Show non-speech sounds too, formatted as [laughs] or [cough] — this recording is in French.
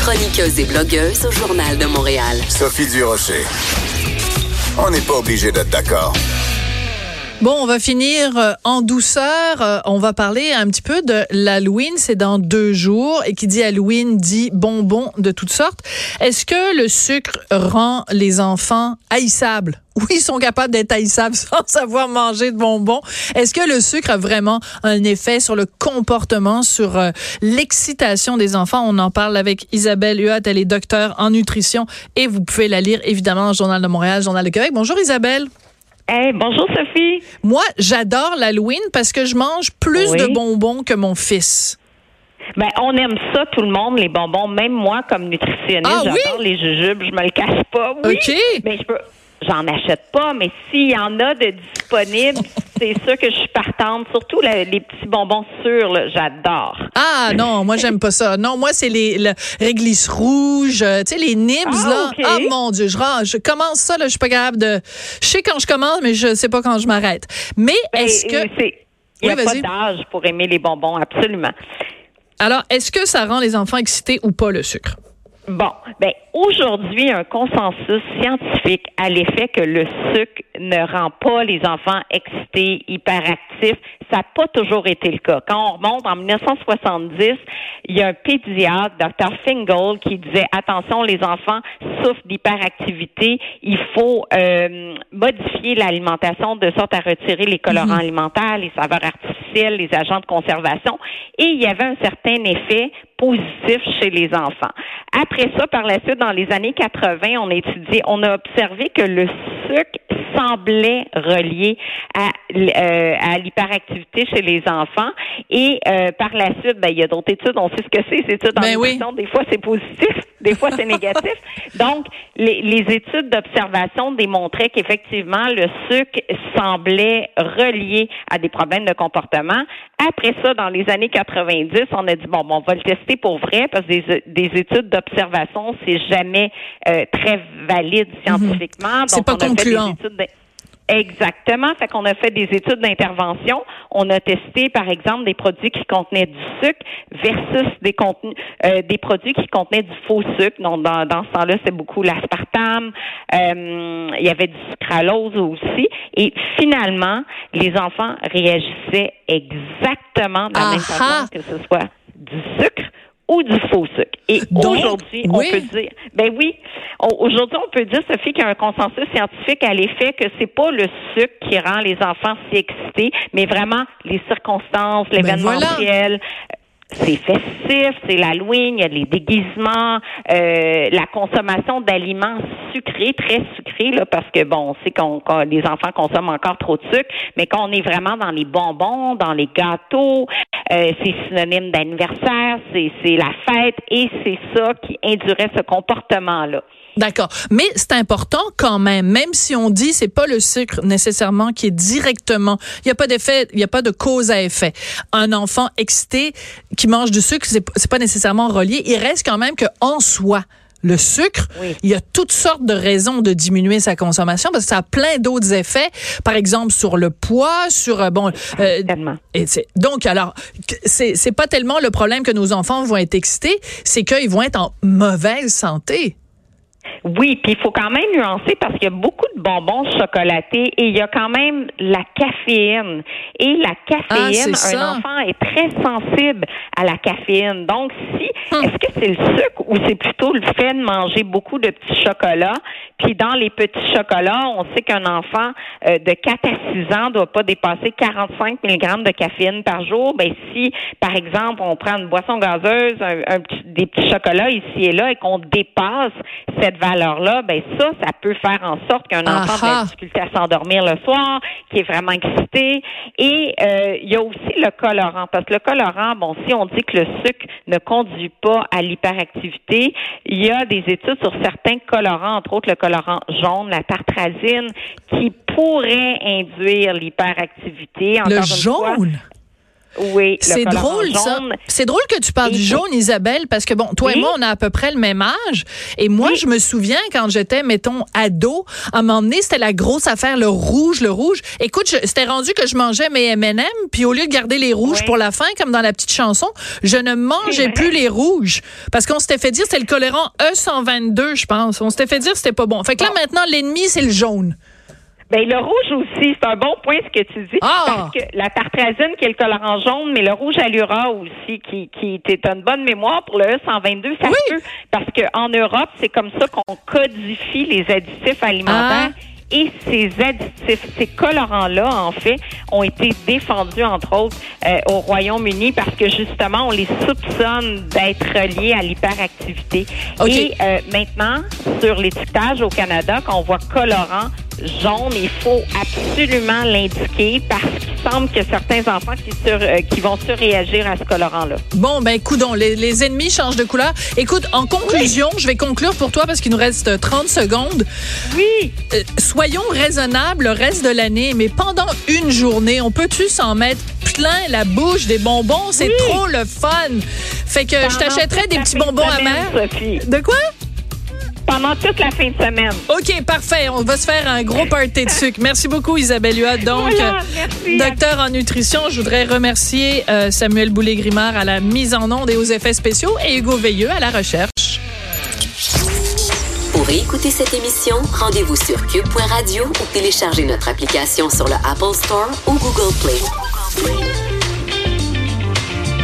Chroniqueuse et blogueuse au Journal de Montréal. Sophie Durocher. On n'est pas obligé d'être d'accord. Bon, on va finir euh, en douceur. Euh, on va parler un petit peu de l'Halloween. C'est dans deux jours. Et qui dit Halloween dit bonbons de toutes sortes. Est-ce que le sucre rend les enfants haïssables? [laughs] Oui, ils sont capables d'être haïssables [laughs] sans savoir manger de bonbons. Est-ce que le sucre a vraiment un effet sur le comportement, sur euh, l'excitation des enfants? On en parle avec Isabelle Huot. Elle est docteur en nutrition et vous pouvez la lire évidemment au Journal de Montréal, Journal de Québec. Bonjour Isabelle. Hey, bonjour Sophie. Moi, j'adore l'Halloween parce que je mange plus de bonbons que mon fils. Ben, on aime ça, tout le monde, les bonbons. Même moi, comme nutritionniste, Ah, oui? j'adore les jujubes. Je me le cache pas. Oui. OK. Mais je peux. J'en achète pas, mais s'il y en a de disponibles, [laughs] c'est sûr que je suis partante. Surtout la- les petits bonbons sûrs, j'adore. Ah non, moi j'aime pas ça. Non, moi c'est les le réglisse rouge, euh, tu sais les nibs Ah, là. Ah mon dieu, je je commence ça là, je suis pas capable de je sais quand je commence mais je sais pas quand je m'arrête. Mais est-ce Ben, que c'est- Il n'y Oui, a pas vas-y. d'âge pour aimer les bonbons, absolument. alors est-ce que ça rend les enfants excités ou pas le sucre? Bon, ben aujourd'hui, un consensus scientifique à l'effet que le sucre ne rend pas les enfants excités, hyperactifs. Ça n'a pas toujours été le cas. Quand on remonte en 1970, il y a un pédiatre, Dr. Fingal, qui disait attention, les enfants souffrent d'hyperactivité. Il faut euh, modifier l'alimentation de sorte à retirer les colorants alimentaires, les saveurs artificielles, les agents de conservation. Et il y avait un certain effet positif chez les enfants. Après ça, par la suite, dans les années 80, on a étudié, on a observé que le sucre semblait relié à, euh, à l'hyperactivité chez les enfants. Et euh, par la suite, ben, il y a d'autres études, on sait ce que c'est, ces études en Ben oui. Des fois, c'est positif, [laughs] des fois, c'est négatif. Donc, les, les études d'observation démontraient qu'effectivement, le sucre semblait relié à des problèmes de comportement. Après ça, dans les années 90, on a dit, bon, bon on va le tester pour vrai, parce que des, des études d'observation, c'est jamais euh, très valide scientifiquement. Mhm. C'est Donc, pas on a fait concluant. des études Exactement. Fait qu'on a fait des études d'intervention. On a testé, par exemple, des produits qui contenaient du sucre versus des contenus, euh, des produits qui contenaient du faux sucre. Donc, dans, dans ce temps-là, c'est beaucoup l'aspartame. Euh, il y avait du sucralose aussi. Et finalement, les enfants réagissaient exactement de la même Aha! façon que ce soit du sucre ou du faux sucre. Et aujourd'hui, oui. on peut dire, ben oui, aujourd'hui, on peut dire, Sophie, qu'il y a un consensus scientifique à l'effet que c'est pas le sucre qui rend les enfants si excités, mais vraiment les circonstances, Ben l'événementiel. C'est festif, c'est l'Halloween, il y a les déguisements, euh, la consommation d'aliments sucrés, très sucrés, là, parce que bon, on sait qu'on, les enfants consomment encore trop de sucre, mais quand on est vraiment dans les bonbons, dans les gâteaux, euh, c'est synonyme d'anniversaire, c'est, la fête, et c'est ça qui induirait ce comportement-là. D'accord. Mais c'est important quand même, même si on dit c'est pas le sucre nécessairement qui est directement, il y a pas d'effet, il y a pas de cause à effet. Un enfant excité qui mange du sucre, c'est pas nécessairement relié. Il reste quand même que en soi, le sucre, Oui. il y a toutes sortes de raisons de diminuer sa consommation parce que ça a plein d'autres effets, par exemple sur le poids, sur euh, bon euh, et donc, alors, c'est c'est pas tellement le problème que nos enfants vont être excités, c'est qu'ils vont être en mauvaise santé. Oui, puis il faut quand même nuancer parce qu'il y a beaucoup de bonbons chocolatés et il y a quand même la caféine. Et la Ah, caféine, ça. un enfant est très sensible à la caféine. Donc, si, Hum. est-ce que c'est le sucre ou c'est plutôt le fait de manger beaucoup de petits chocolats? Puis dans les petits chocolats, on sait qu'un enfant euh, de 4 à 6 ans doit pas dépasser 45 mg de caféine par jour. Ben si, par exemple, on prend une boisson gazeuse, un, des petits chocolats ici et là et qu'on dépasse cette valeur-là, ben ça, ça peut faire en sorte qu'un enfant a de Aha. la difficulté à s'endormir le soir, qui est vraiment excité. Et euh, il y a aussi le colorant, parce que le colorant, bon, si on dit que le sucre ne conduit pas à l'hyperactivité, il y a des études sur certains colorants, entre autres le colorant jaune, la tartrazine, qui pourrait induire l'hyperactivité. Le fois, jaune? Oui, c'est drôle ça. C'est drôle que tu parles du jaune, Isabelle, parce que bon, toi et moi, on a à peu près le même âge. Et moi, je me souviens quand j'étais, mettons, ado, à un moment donné, c'était la grosse affaire, le rouge, le rouge. Écoute, c'était rendu que je mangeais mes M&M, puis au lieu de garder les rouges pour la fin, comme dans la petite chanson, je ne mangeais plus les rouges parce qu'on s'était fait dire c'était le colorant E122, je pense. On s'était fait dire c'était pas bon. Fait que là maintenant, l'ennemi c'est le jaune. Ben, le rouge aussi, c'est un bon point ce que tu dis. Ah! Parce que la tartrazine qui est le colorant jaune, mais le rouge allura aussi, qui, qui était une bonne mémoire pour le E122, ça peut. Parce qu'en Europe, c'est comme ça qu'on codifie les additifs alimentaires. Ah. Et ces additifs, ces colorants-là, en fait, ont été défendus, entre autres, euh, au Royaume-Uni parce que, justement, on les soupçonne d'être reliés à l'hyperactivité. OK. Et euh, maintenant, sur l'étiquetage au Canada, quand on voit colorant jaune, il faut absolument l'indiquer parce qu'il semble que certains enfants qui, sur, euh, qui vont surréagir à ce colorant-là. Bon, ben, coudon, les, les ennemis changent de couleur. Écoute, en conclusion, je vais conclure pour toi parce qu'il nous reste 30 secondes. Oui. Euh, soyons raisonnables le reste de l'année, mais pendant une journée, on peut-tu s'en mettre plein la bouche des bonbons? C'est trop le fun. Fait que je Pendant toute des petits bonbons amers. Sophie. De quoi? Pendant toute la fin de semaine. OK, parfait. On va se faire un gros party de sucre. Merci beaucoup, Isabelle Huot. Donc, Voilà, euh, merci. docteur en nutrition, je voudrais remercier euh, Samuel Boulay-Grimard à la mise en onde et aux effets spéciaux et Hugo Veilleux à la recherche. Pour écouter cette émission, rendez-vous sur cube.radio ou téléchargez notre application sur le Apple Store ou Google Play.